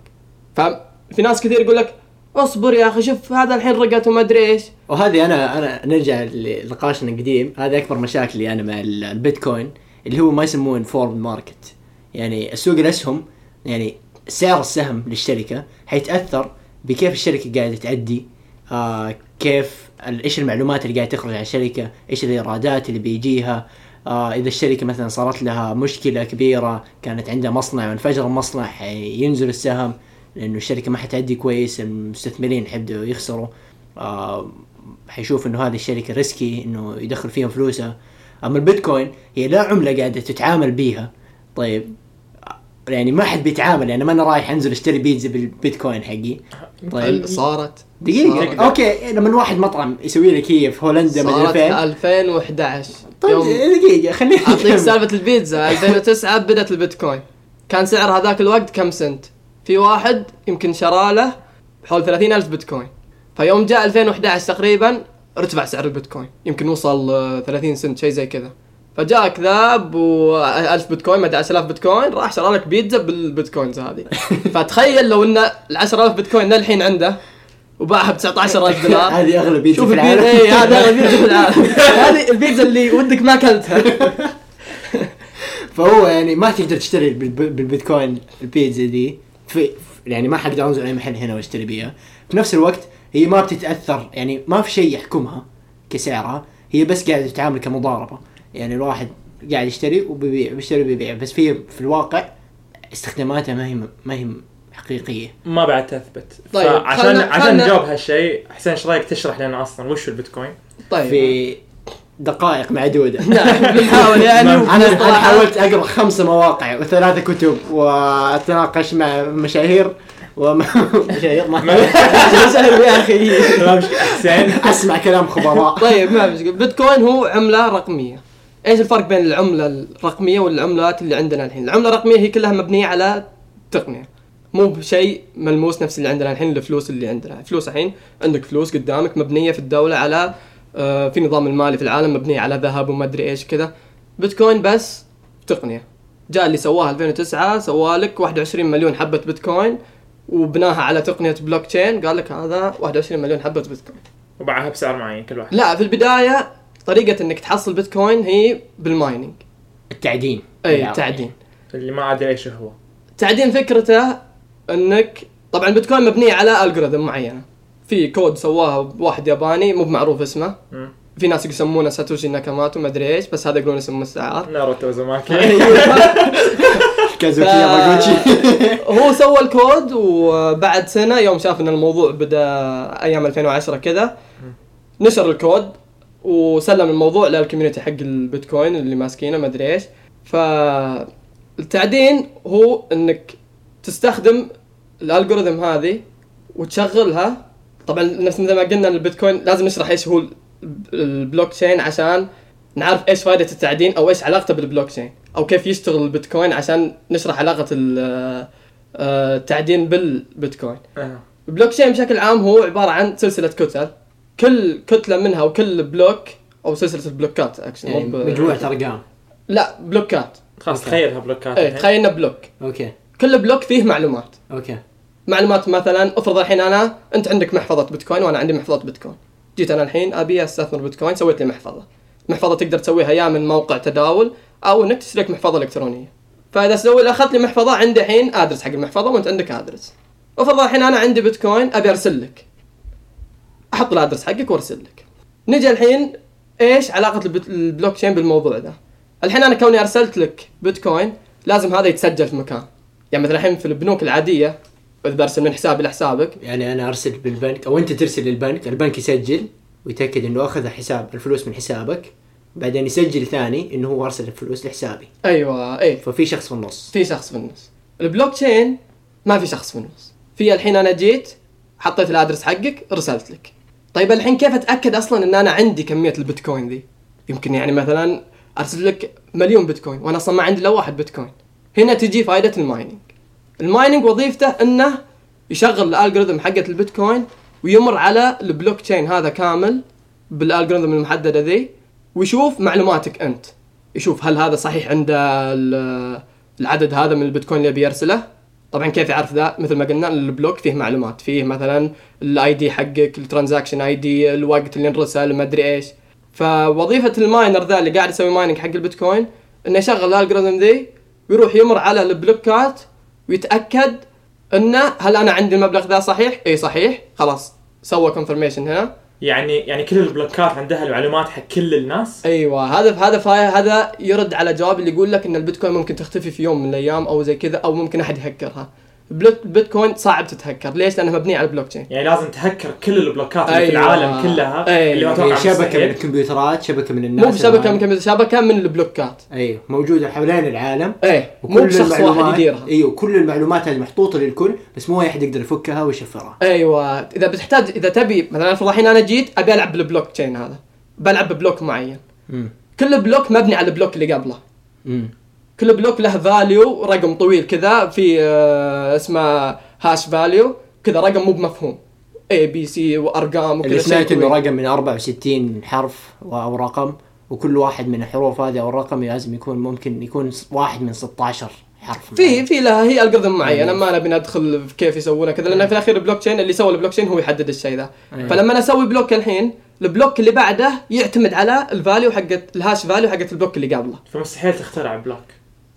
ففي ناس كثير يقول لك اصبر يا أخي شوف هذا الحين رقت وما أدري إيش. وهذه أنا أنا نرجع لنقاشنا القديم. هذه أكبر مشاكلي أنا مع ال- البيتكوين اللي هو ما يسموه انفورم ماركت يعني السوق الأسهم يعني سعر السهم للشركة حيتأثر بكيف الشركة قاعدة تأدي آه كيف إيش المعلومات اللي قاعدة تخرج عن الشركة إيش الإيرادات اللي بيجيها؟ آه إذا الشركة مثلا صارت لها مشكلة كبيرة كانت عندها مصنع وانفجر المصنع حينزل السهم لأنه الشركة ما حتأدي كويس المستثمرين حيبدأوا يخسروا. آه حيشوف إنه هذه الشركة risky إنه يدخل فيهم فلوسه أما البيتكوين هي لا عملة قاعدة تتعامل بيها. طيب يعني ما حد بيتعامل يعني ما أنا رايح أنزل أشتري بيتزا بالبيتكوين حقي. طيب. صارت دقيقة. صارت. okay لما واحد مطعم يسوي لك هي في هولندا من صارت 2000 في 2011 طيب دقيقة خليني أعطيك. [LAUGHS] سالفة البيتزا. 2009 بدأت البيتكوين. كان سعر هذاك الوقت كم سنت؟ في واحد يمكن شرى له حول 30 ألف بيتكوين. فيوم جاء 2011 تقريبا ارتفع سعر البيتكوين. يمكن وصل آه، 30 سنت شيء زي كذا. فجاء كذاب و 1000 بيتكوين ما 10000 بيتكوين راح شرى لك بيتزا بالبيتكوينز هذه. [LAUGHS] فتخيل لو ان ال 10000 بيتكوين للحين عنده وباعها ب 19000 دولار. [LAUGHS] هذه أغلى بيتزا شوف في العالم. اي هذا أغلى بيتزا في العالم. [LAUGHS] هذه البيتزا اللي ودك ما أكلتها. فهو يعني ما تقدر تشتري بالب- بالبيتكوين البيتزا دي في يعني ما حقدر أنزل أي محل هنا وأشتري بيها. في نفس الوقت هي ما بتتأثر يعني ما في شيء يحكمها كسعرها. هي بس قاعدة تتعامل كمضاربة. يعني الواحد قاعد يشتري وبيبيع بيشتري وبيبيع. بس في في الواقع استخداماتها ما هي ما هي حقيقية. ما بعد تثبت. طيب، عشان خلنا- عشان نجاوب هالشيء حسين إيش رأيك تشرح لنا أصلا وش هو البيتكوين؟ طيب. في دقائق معدودة. [LAUGHS] نعم بنحاول. [LAUGHS] يعني أنا. حاولت أقرأ خمس مواقع وثلاثة كتب وأتناقش مع مشاهير ومشاهير [LAUGHS] ما يا أخي. حسين. أسمع كلام خبراء. طيب ما مشكلة. بيتكوين هو عملة رقمية. إيش الفرق بين العملة الرقمية والعملات اللي عندنا الحين؟ العملة الرقمية هي كلها مبنية على تقنية. مو بشيء ملموس نفس اللي عندنا الحين الفلوس اللي عندنا. الفلوس الحين عندك فلوس قدامك مبنية في الدولة على آه، في نظام المالي في العالم مبنية على ذهب وما أدري إيش كذا. بيتكوين بس تقنية. جاء اللي سواها 2009 سوالك 21 مليون حبة بيتكوين وبناها على تقنية بلوك تشين. قال لك هذا 21 مليون حبة بيتكوين. وباعها بسعر معين كل واحد. لا في البداية طريقة إنك تحصل بيتكوين هي بال mining التعدين. اي التعدين. اللي ما ادري إيش هو. التعدين فكرته إنك طبعا البيتكوين مبنيه على algorithm معينة. في كود سواه واحد ياباني مو معروف اسمه. مم. في ناس يسمونه ساتوشي ناكاموتو ما أدري إيش بس هذا يقولون اسم مستعار ناروتو زماكي [LAUGHS] كازوكي ف- ياماغوتشي. [LAUGHS] هو سوى الكود وبعد سنة يوم شاف إن الموضوع بدأ أيام 2010 كذا نشر الكود. وسلم الموضوع لل community حق البيتكوين اللي ماسكينه ما أدري إيش. فالتعدين هو إنك تستخدم ال algorithm هذه وتشغلها. طبعا نفس مثل ما قلنا البيتكوين لازم نشرح إيش هو البلوك تشين عشان نعرف إيش فائده التعدين أو إيش علاقته بالبلوك تشين أو كيف يشتغل البيتكوين عشان نشرح علاقة آه، التعدين بالبيتكوين. البلوك تشين بشكل عام هو عبارة عن سلسلة كتل. كل كتلة منها وكل block أو سلسلة ال block ات action يعني مجموعة أرقام. لا block ات. خلاص. تخيلها block ات. إيه الحين. تخيل إنه block. أوكي. كل بلوك فيه معلومات. okay. معلومات مثلا افرض الحين أنا أنت عندك محفظة بيتكوين وأنا عندي محفظة بيتكوين. جيت أنا الحين أبي أستثمر بيتكوين سويت لي محفظة. محفظة تقدر تسويها يا من موقع تداول أو إنك تشترك محفظة إلكترونية. فإذا سوي أخذت لي محفظة عندي الحين address حق المحفظة وأنت عندك address. افرض الحين أنا عندي بيتكوين أبي أرسل لك. أحط ال address حقك وأرسل لك. نجي الحين إيش علاقة البلوك تشين بالموضوع ذا الحين أنا كوني أرسلت لك بيتكوين لازم هذا يتسجل في مكان. يعني مثلا الحين في البنوك العادية إذا برسل من حسابي لحسابك يعني أنا أرسل بالبنك أو أنت ترسل للبنك البنك يسجل ويتأكد إنه أخذ حساب الفلوس من حسابك بعدين يسجل ثاني إنه هو أرسل الفلوس لحسابي. أيوه اي ففي شخص في النص. في شخص في النص. البلوك تشين ما في شخص في النص. في الحين أنا جيت حطيت ال address حقك رسلت لك. طيب الحين كيف أتأكد أصلا إن أنا عندي كمية البيتكوين ذي؟ يمكن يعني مثلا أرسل لك مليون بيتكوين وأنا أصلا ما عندي إلا واحد بيتكوين. هنا تجي فائدة ال mining ال mining وظيفته إنه يشغل ال algorithm حقت البيتكوين ويمر على البلوك تشين هذا كامل بال algorithm المحددة ذي ويشوف معلوماتك أنت. يشوف هل هذا صحيح عنده ال- العدد هذا من البيتكوين اللي بيرسله طبعا كيف يعرف ذا؟ مثل ما قلنا ال block فيه معلومات. فيه مثلا ال ID حقك ال transaction ID الوقت اللي انرسل ما أدري إيش. فوظيفة ال miner ذا اللي قاعد يسوي mining حق البيتكوين إنه يشغل ال algorithm ذي ويروح يمر على ال block ات ويتأكد إنه هل أنا عندي المبلغ ذا صحيح؟ اي صحيح. خلاص سوى confirmation هنا. يعني يعني كل ال block ات عندها المعلومات حق كل الناس. أيوه هذا هذا هذا يرد على جواب اللي يقول لك إن البيتكوين ممكن تختفي في يوم من الأيام أو زي كذا أو ممكن أحد ي hack رها. block- البيتكوين صعب تتهكر. ليش؟ لانها مبنيه على البلوك تشين يعني لازم تهكر كل ال block ات اللي في أيوة. العالم كلها أيوة. اللي أتوقع شبكة من. الكمبيوترات شبكة من الناس مو بشبكه من الآن. كمبيوتر شبكة من ال block ات. أيوه. موجودة حوالين العالم. إيه. مو وكل بشخص واحد المعلومات يديرها. أيوه. كل المعلومات هذه محطوطة للكل بس مو احد يقدر يفكها ويشفرها. أيوه. إذا بتحتاج إذا تبي مثلا افرض الحين أنا جيت أبي ألعب بالبلوك تشين هذا. بلعب ب block معين. امم كل block مبني على ال block اللي قبله. امم كل block له value رقم طويل كذا في آه، اسمه hash value كذا رقم مو بمفهوم. ABC وارقام وكذا اللي شيء سمعت إنه. رقم من 64 حرف أو رقم وكل واحد من الحروف هذه أو الرقم لازم يكون ممكن يكون واحد من 16 حرف في في لها هي algorithm معينه ما نبي ندخل في كيف يسوونها كذا لأن في الأخير البلوك تشين اللي سوى البلوك تشين هو يحدد الشيء ذا. أيوة. فلما أنا أسوي block الحين ال block اللي بعده يعتمد على ال value حقت ال hash value حقت ال block اللي قبله. فمستحيل تخترع block.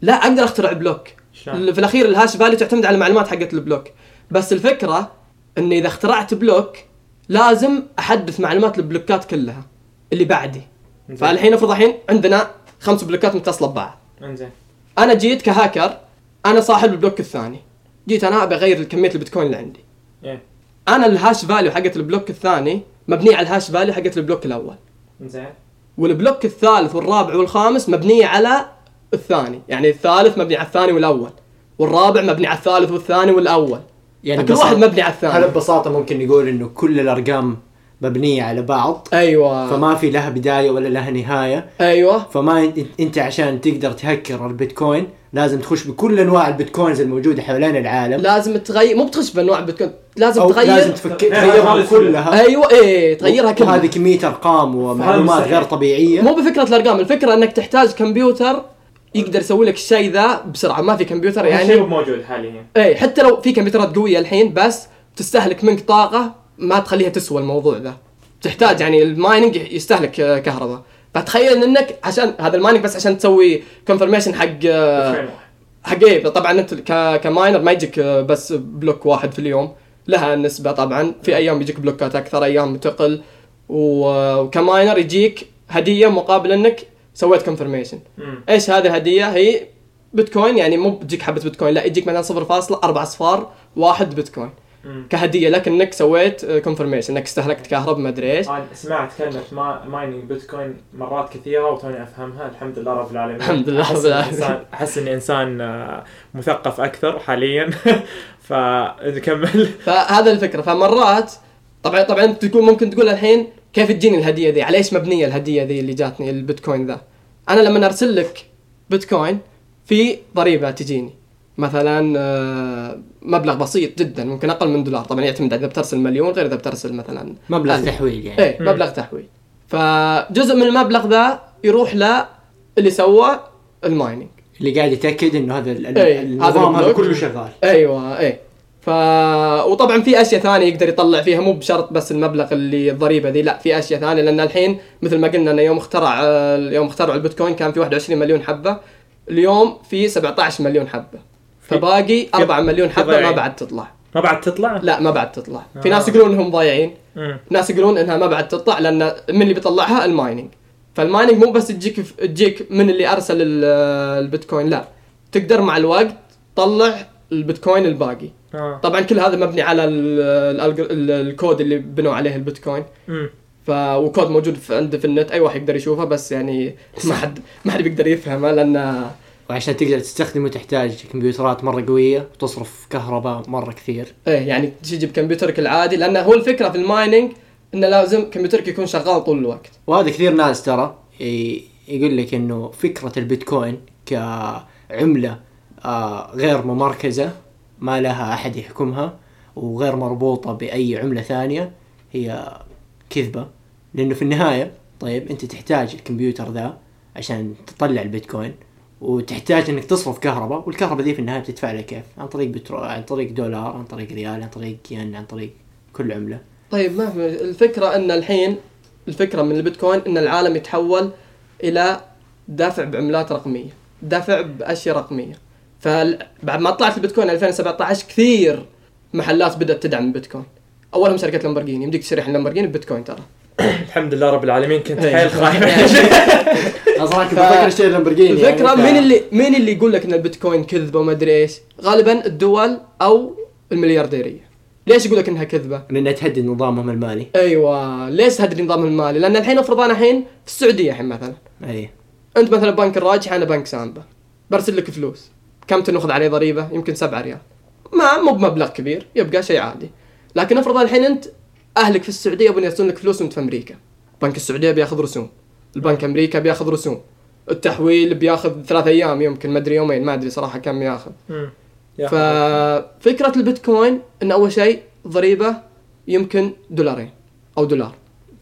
لا أقدر أخترع block شلون؟ في الأخير ال hash value تعتمد على المعلومات حقت ال block. بس الفكرة اني إذا اخترعت block لازم أحدث معلومات ال block ات كلها اللي بعدي. إنزين. فالحين افرض الحين عندنا خمس block ات متصلة ببعض. إنزين. أنا جيت كهاكر أنا صاحب ال block الثاني. جيت أنا ابي اغير كميه البيتكوين اللي عندي. إيه. أنا ال hash value حقت ال block الثاني مبنيه على ال hash value حقت ال block الأول. إنزين. وال block الثالث والرابع والخامس مبنيه على الثاني. يعني الثالث مبني على الثاني والأول والرابع مبني على الثالث والثاني والأول. يعني كل واحد مبني على هل الثاني ببساطة ممكن نقول إنه كل الأرقام مبنية على بعض؟ أيوه. فما في لها بداية ولا لها نهاية. أيوه. فما انت- عشان تقدر تهكر البيتكوين لازم تخش بكل أنواع البيتكوينز الموجودة حوالين العالم. لازم تغير مو بتخش بأنواع البيتكوين لازم أو تغير لازم تفك... إيه، تغيرها. كلها. أيوه إيه تغيرها كلها. هذه كمية أرقام ومعلومات. غير طبيعية. مو بفكرة الأرقام الفكرة إنك تحتاج كمبيوتر يقدر يسوي لك الشيء ذا بسرعة. ما في كمبيوتر يعني. مو موجود حاليا. إيه حتى لو في كمبيوترات قوية الحين بس تستهلك منك طاقة ما تخليها تسوى الموضوع ذا. تحتاج يعني ال mining يستهلك كهرباء. فتخيل إنك عشان هذا ال mining بس عشان تسوي confirmation حق آه، واحد. حقيقي طبعا أنت. ك miner ما يجيك آه، بس block واحد في اليوم. لها نسبة طبعا. في أيام يجيك block ات أكثر أيام تقل. وك miner يجيك هدية مقابل إنك سويت confirmation. إيش هذه الهدية؟ هي بيتكوين يعني مو بتجيك حبة بيتكوين لا يجيك مثلا 0.4 اصفار واحد بيتكوين. كهدية لك انك سويت confirmation إنك استهلكت كهرب ما أدري إيش. أنا سمعت كلمة ما mining بيتكوين مرات كثيرة وتوني أفهمها. الحمد لله رب العالمين. الحمد لله رب العالمين. أحس إني إنسان آه، مثقف أكثر حاليا. [LAUGHS] فنكمل. فهذا الفكرة. فمرات طبعا طبعا تكون ممكن تقول الحين كيف تجيني الهدية ذي؟ على إيش مبنية الهدية ذي اللي جاتني البيتكوين ذا؟ أنا لما أرسل لك بيتكوين في ضريبة تجيني. مثلا آه، مبلغ بسيط جدا ممكن أقل من دولار. طبعا يعتمد إذا بترسل مليون غير إذا بترسل مثلا مبلغ ألف. تحويل يعني. إيه. مبلغ تحويل. فجزء من المبلغ ذا يروح ل اللي سوى ال mining اللي قاعد يتأكد إنه هذا إيه، النظام هذا. كله شغال. أيوه إيه. ف وطبعا في أشياء ثانية يقدر يطلع فيها مو بشرط بس المبلغ اللي الضريبة ذي لا في أشياء ثانية لأن الحين مثل ما قلنا انه يوم اخترع يوم اخترعوا البيتكوين كان في 21 مليون حبة اليوم في 17 مليون حبة فباقي 4 مليون حبة ما. بعد تطلع ما بعد تطلع؟ لا ما بعد تطلع في آه. ناس يقولون إنهم ضايعين. ناس يقولون إنها ما بعد تطلع لأن من اللي بيطلعها ال mining فال mining مو بس تجيك تجيك من اللي أرسل ال- البيتكوين لا تقدر مع الوقت تطلع البيتكوين الباقي آه. طبعا كل هذا مبني على ال- ال alg- ال- الكود اللي بنوا عليه البيتكوين. ف وكود موجود في عنده في النت أي واحد يقدر يشوفه بس يعني ما حد ما حد بيقدر يفهمه لأن وعشان تقدر تستخدمه تحتاج كمبيوترات مرة قوية وتصرف كهرباء مرة كثير إيه يعني تجي بكمبيوترك العادي لأن هو الفكرة في ال mining إنه لازم كمبيوترك يكون شغال طول الوقت وهذا كثير ناس ترى ي- يقول لك إنه فكرة البيتكوين كعملة آه، غير ممركزه ما لها أحد يحكمها وغير مربوطة بأي عملة ثانية هي كذبة لأنه في النهاية طيب أنت تحتاج الكمبيوتر ذا عشان تطلع البيتكوين وتحتاج إنك تصرف كهرباء والكهرباء ذي في النهاية بتدفع لها كيف؟ عن طريق بترو... عن طريق دولار، عن طريق ريال، عن طريق ين، عن طريق كل عملة. طيب ما في الفكرة إن الحين الفكرة من البيتكوين إن العالم يتحول إلى دفع بعملات رقمية دفع بأشياء رقمية فبعد ما طلعت البيتكوين 2017 كثير محلات بدأت تدعم البيتكوين. اولهم شركة لامبورجيني يمديك تشتري الحين لامبورجيني ببيتكوين ترى. الحمد لله رب العالمين كنت إيه. حيل خايف. [LAUGHS] أصلا كنت بفكر أشتري لامبرجيني الفكرة يعني ف- مين اللي مين اللي يقول لك إن البيتكوين كذبة وما أدري إيش؟ غالبا الدول أو المليارديرية. ليش يقول لك إنها كذبة؟ لأنها تهدد نظامهم المالي. أيوه ليش هذا النظام المالي؟ لأن الحين افرض أنا الحين في السعودية الحين مثلا. اي أنت مثلا بنك الراجح أنا بنك سامبا. برسل لك فلوس. كم تنخذ عليه ضريبة؟ يمكن 7 ريال. ما مو بمبلغ كبير يبقى شيء عادي. لكن افرض الحين انت اهلك في السعودية يبون يرسلون لك فلوس وانت في أمريكا. بنك السعودية بياخذ رسوم. البنك أمريكا بياخذ رسوم. التحويل بياخذ ثلاث أيام يمكن ما أدري يومين ما أدري صراحة كم ياخذ. ففكره البيتكوين إن أول شيء ضريبة يمكن دولارين أو دولار.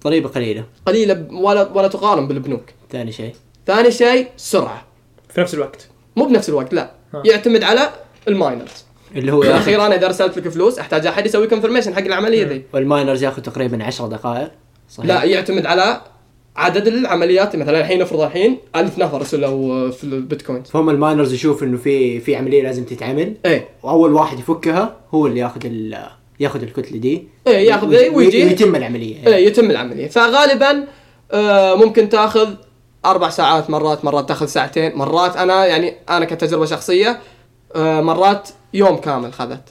ضريبة قليلة. قليلة ولا ولا تقارن بالبنوك. ثاني شيء. ثاني شيء سرعة. في نفس الوقت. مو بنفس الوقت لا. يعتمد على ال miners. اللي هو ياخذ أخيرا إذا أرسلت لك فلوس أحتاج أحد يسوي confirmation حق العملية ذي. وال miners ياخذ تقريبا 10 دقائق صحيح؟ لا يعتمد على عدد العمليات مثلا الحين افرض الحين 1000 نفر رسلوا في البيتكوين فهم الماينرز يشوف إنه في في عملية لازم تتعمل. إيه. وأول واحد يفكها هو اللي ياخذ ال ياخذ الكتلة دي. إيه ياخذ ويجي. ويتم العملية. إيه يتم العملية. فغالبا آه ممكن تاخذ أربع ساعات مرات مرات تأخذ ساعتين مرات أنا يعني أنا كتجربة شخصية آه مرات يوم كامل خذت.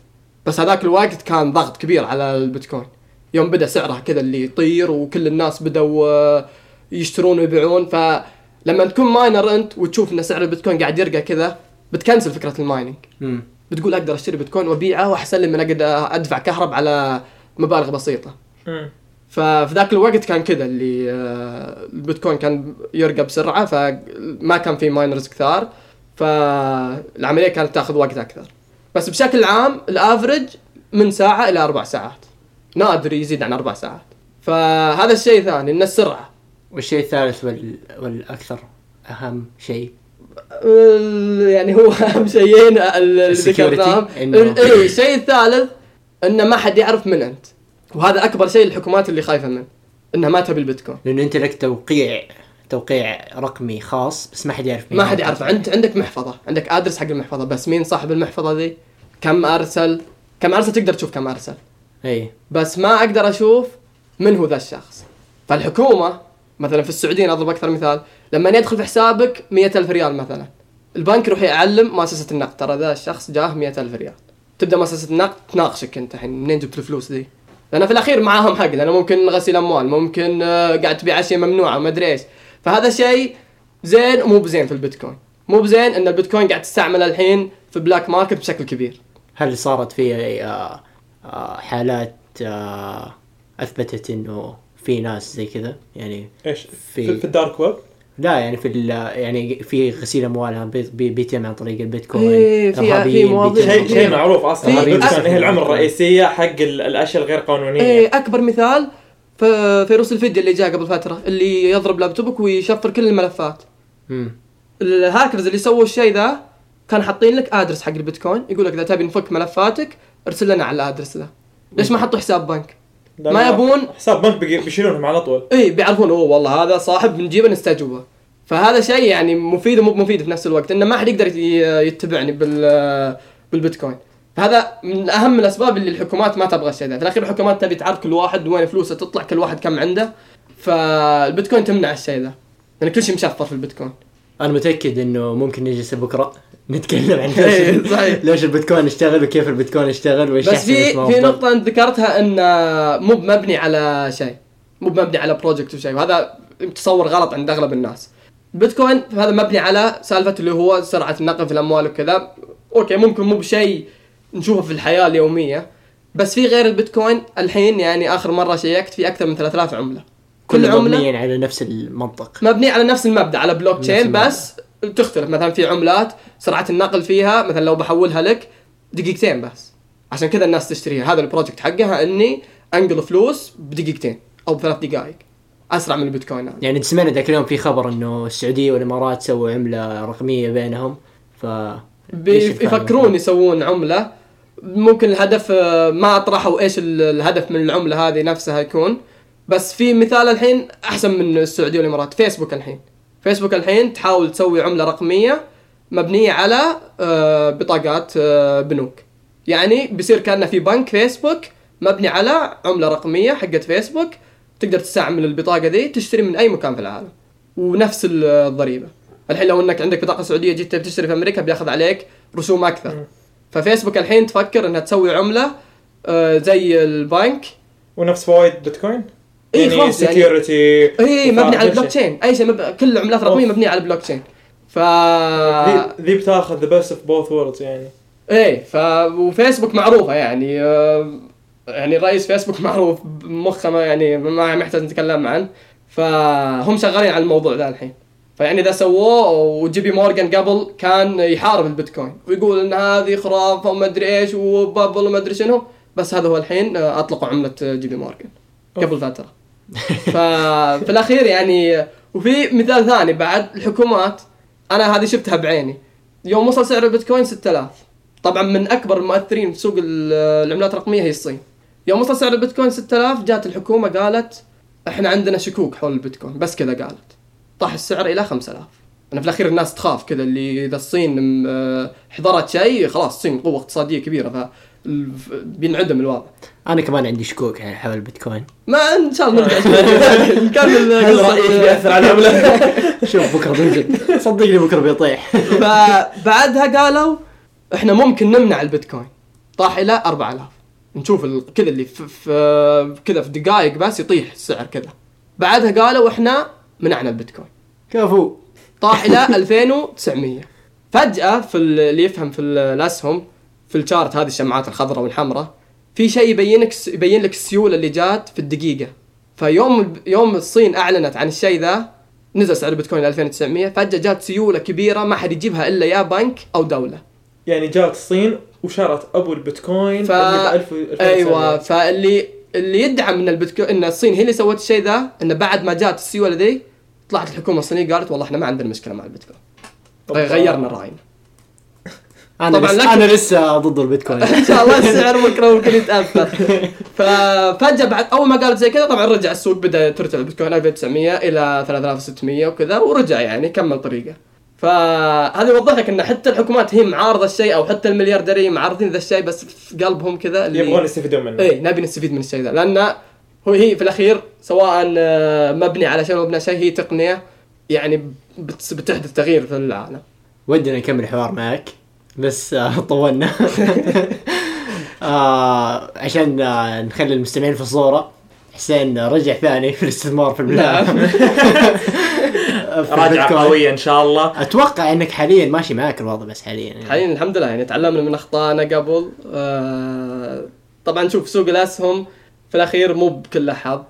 بس هذاك الوقت كان ضغط كبير على البيتكوين. يوم بدأ سعرها كذا اللي يطير وكل الناس بدوا آه، يشترون ويبيعون. فلما تكون miner أنت وتشوف إن سعر البيتكوين قاعد يرقى كذا بتكنسل فكرة ال mining بتقول أقدر أشتري بيتكوين وأبيعه وأحسن لي من أقدر أدفع كهرب على مبالغ بسيطة. ففي ذاك الوقت كان كذا اللي آه، البيتكوين كان يرقى بسرعة فما كان في miners كثار فالعمليه كانت تاخذ وقت أكثر. بس بشكل عام الافرج من ساعة إلى أربع ساعات. نادر يزيد عن أربع ساعات. فهذا الشيء ثاني إن السرعة. والشيء الثالث وال... والأكثر أهم شيء؟ يعني هو أهم شيئين ال- اللي ذكرناهم اي الشيء الثالث انه ما حد يعرف من أنت. وهذا أكبر شيء الحكومات اللي خايفة منه إنها ما تبي البيتكوين. لأنه أنت لك توقيع توقيع رقمي خاص بس ما حد يعرف مين ما. حد يعرف أنت عندك محفظة عندك address حق المحفظة بس مين صاحب المحفظة ذي؟ كم أرسل؟ كم أرسل؟ تقدر تشوف كم أرسل. إي. بس ما أقدر أشوف من هو ذا الشخص. فالحكومة مثلا في السعودية أضرب أكثر مثال لما يدخل في حسابك مئة ألف ريال مثلا البنك يروح يعلم مؤسسة النقد. ترى ذا الشخص جاه مئة ألف ريال. تبدأ مؤسسة النقد تناقشك أنت الحين منين جبت الفلوس ذي؟ لأن في الأخير معاهم حق لأنه ممكن غسيل أموال ممكن آه، قاعد تبيع أشياء ممنوعة ما أدري إيش. فهذا شيء زين ومو بزين في البيتكوين. مو بزين إن البيتكوين قاعد تستعمل الحين في black market بشكل كبير. هل صارت في آه، آه، حالات أثبتت إنه في ناس زي كذا؟ يعني إيش؟ في- في, في ال dark web؟ لا يعني في ال- يعني في غسيل اموال بي- بي- بيتم عن طريق البيتكوين إيه، في- مواضيع. شيء شيء معروف أصلا. في- البيتكوين أ- هي العمله الرئيسية حق ال- الأشياء الغير قانونية. إيه أكبر مثال في فيروس الفدية اللي جاء قبل فترة اللي يضرب لابتوبك ويشفر كل الملفات. مم. الهاكرز اللي سووا الشيء ذا كان حاطين لك address حق البيتكوين يقول لك إذا تبي نفك ملفاتك ارسل لنا على ال address ذا. ليش ما حطوا حساب بنك؟ ما يبون- حساب بنك بيشيلونهم على طول. اي بيعرفون أوه والله هذا صاحب بنجيبه نستجوبه. فهذا شيء يعني مفيد ومو مفيد في نفس الوقت انه ما حد يقدر يتبعني بال بالبيتكوين. فهذا من أهم الأسباب اللي الحكومات ما تبغى الشيء ذا. في الأخير الحكومات تبي تعرف كل واحد وين فلوسه تطلع كل واحد كم عنده فالبيتكوين تمنع الشيء ذا. لأن كل شيء مشفر في البيتكوين. أنا متأكد إنه ممكن نجلس بكرة [LAUGHS] نتكلم عن إيه، ليش صحيح. ليش البيتكوين اشتغل وكيف البيتكوين اشتغل وإيش بس في في. نقطة أنت ذكرتها انه مو مبني على شيء مو مبني على project وشيء وهذا تصور غلط عند أغلب الناس. البيتكوين هذا مبني على سالفة اللي هو سرعة النقل في الأموال وكذا okay ممكن مو بشيء نشوفه في الحياة اليومية بس في غير البيتكوين الحين يعني آخر مرة check ت في أكثر من 3000 عملة. كل عملة مبنيين على نفس المنطق. مبني على نفس المبدأ على بلوك تشين. بس تختلف. مثلا في عملات سرعه النقل فيها مثلا لو بحولها لك دقيقتين بس. عشان كذا الناس تشتريها. هذا ال project حقها إني أنقل فلوس بدقيقتين أو بثلاث دقائق. أسرع من البيتكوين هذا. يعني سمعنا ذاك اليوم في خبر إنه السعودية والإمارات سووا عملة رقمية بينهم. ف بينهم؟ يسوون عملة. ممكن الهدف آه، ما اطرحوا إيش ال- الهدف من العملة هذه نفسها يكون. بس في مثال الحين أحسن من السعودية والإمارات. فيسبوك الحين. فيسبوك الحين تحاول تسوي عملة رقمية مبنية على آه، بطاقات آه، بنوك. يعني بيصير كأنه في بنك فيسبوك مبني على عملة رقمية حقت فيسبوك تقدر تستعمل البطاقة ذي تشتري من أي مكان في العالم. ونفس ال- الضريبة. الحين لو إنك عندك بطاقة سعودية جيت تشتري في أمريكا بياخذ عليك رسوم أكثر. ففيسبوك الحين تفكر إنها تسوي عملة آه، زي البنك. ونفس فوائد بيتكوين إيه، يعني خلاص، يعني- security اي مبني على البلوك تشين أي شيء مب... كل العملات الرقميه. مبنية على البلوك تشين ف ذي بتاخذ the best of both worlds يعني. إيه ف وفيسبوك معروفة يعني. آه، يعني رئيس فيسبوك [LAUGHS] معروف مخه ما يعني ما محتاج نتكلم عنه. فهم شغالين على الموضوع ذا الحين. فيعني إذا سووه وجي بي مورجان قبل كان يحارب البيتكوين. ويقول إن هذه خرافة وما أدري إيش و bubble وما أدري شنو. بس هذا هو الحين آه، أطلقوا عملة جي بي مورجان قبل فتره ففي الاخير يعني وفي مثال ثاني بعد الحكومات أنا هذه شفتها بعيني. يوم وصل سعر البيتكوين 6000 طبعا من أكبر المؤثرين في سوق ال- العملات الرقمية هي الصين. يوم وصل سعر البيتكوين 6000 جات الحكومة قالت إحنا عندنا شكوك حول البيتكوين. بس كذا قالت. طاح السعر إلى 5000 أنا في الأخير الناس تخاف كذا اللي إذا الصين آه، حضرت شيء خلاص الصين قوة اقتصادية كبيرة. بينعدم الوضع. أنا كمان عندي شكوك يعني حول البيتكوين. ما إن شاء الله نرجع. [LAUGHS] هل قصة- رأيك بياثر على العملة؟ [LAUGHS] شوف بكرة بينزل صدقني بكرة بيطيح. فبعدها قالوا إحنا ممكن نمنع البيتكوين. طاح إلى 4000 نشوف كذا اللي في, كذا في دقائق بس يطيح السعر كذا. بعدها قالوا إحنا منعنا البيتكوين. كفو. طاح إلى 2900 فجأة في ال- اللي يفهم في ال- الأسهم في الشارت هذه الشمعات الخضراء والحمراء في شيء يبينك يبين لك السيولة اللي جات في الدقيقة. فيوم يوم الصين أعلنت عن الشيء ذا نزل سعر البيتكوين ل 2900 فجأة جات سيولة كبيرة ما حد يجيبها إلا يا بنك أو دولة. يعني جات الصين وشرت أبو البيتكوين ف- اللي ب 1000 و- أيوه فاللي اللي يدعم إن البيتكوين إن الصين هي اللي سوت الشيء ذا انه بعد ما جات السيولة ذي طلعت الحكومة الصينية قالت والله إحنا ما عندنا مشكلة مع البيتكوين. غيرنا رأينا. أنا طبعاً لسه لكن- أنا لسه ضد البيتكوين. [LAUGHS] إن شاء الله [LAUGHS] السعر بكره ممكن يتأثر. ففجاه بعد أول ما قالت زي كذا طبعا رجع السوق بدأ ترجع البيتكوين 1900 إلى 3600 وكذا ورجع يعني كمل طريقه. فهذا يوضح لك إن حتى الحكومات هي معارضة الشيء أو حتى المليارديرين معارضين ذا الشيء بس في قلبهم كذا اللي يبغون يستفيدون منه. اي نبي نستفيد من الشيء ذا. لأن هو هي في الأخير سواء آه، مبني على شيء أو مبني على شيء هي تقنية يعني بت- بتحدث تغيير في العالم. ودنا نكمل الحوار معك. بس آه، طولنا. [LAUGHS] آه عشان آه نخلي المستمعين في الصورة. حسين رجع ثاني في الاستثمار في البلاد. نعم. [LAUGHS] [LAUGHS] البيتكوين. قوية إن شاء الله. أتوقع إنك حاليا ماشي معك الوضع بس حاليا يعني. حاليا الحمد لله يعني تعلمنا من أخطائنا قبل. آه طبعا شوف سوق الأسهم في الأخير مو بكل حظ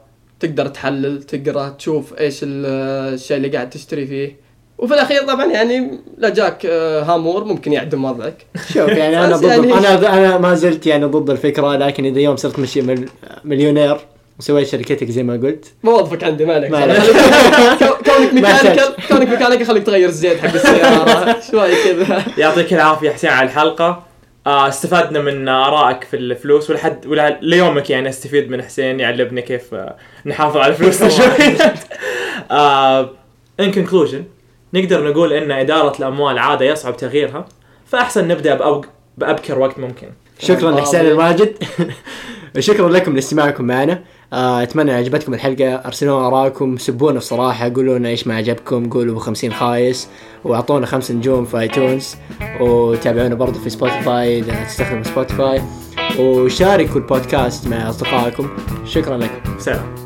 تقدر تحلل تقرا تشوف إيش ال- الشيء اللي قاعد تشتري فيه. وفي الأخير طبعا يعني لا جاك آه، هامور ممكن يعدم وضعك. شوف يعني أنا ضد يعني- أنا أنا ما زلت يعني ضد الفكرة لكن إذا يوم صرت مشي مل- مليونير وسويت شركتك زي ما قلت. بوظفك عندي مالك. ما عليك. [LAUGHS] كو- كونك mechanical كونك mechanical خليك تغير الزيت حق السيارة. [LAUGHS] شوي كذا. يعطيك العافية حسين على الحلقة. آه استفدنا من آرائك في الفلوس ولحد ولا ليومك يعني استفيد من حسين يعلمنا كيف آه نحافظ على فلوسنا [LAUGHS] شوي. in conclusion نقدر نقول إن إدارة الأموال عادة يصعب تغييرها فأحسن نبدأ بأوق- بأبكر وقت ممكن. شكرا لحسين. الماجد. [LAUGHS] شكرا لكم لاستماعكم معنا. آه، أتمنى عجبتكم الحلقة. أرسلوا ارائكم سبونا الصراحة قولوا لنا إيش ما عجبكم قولوا 50 خايس وأعطونا خمس نجوم في iTunes وتابعونا برضو في Spotify إذا تستخدموا Spotify وشاركوا البودكاست مع أصدقائكم. شكرا لكم. سلام.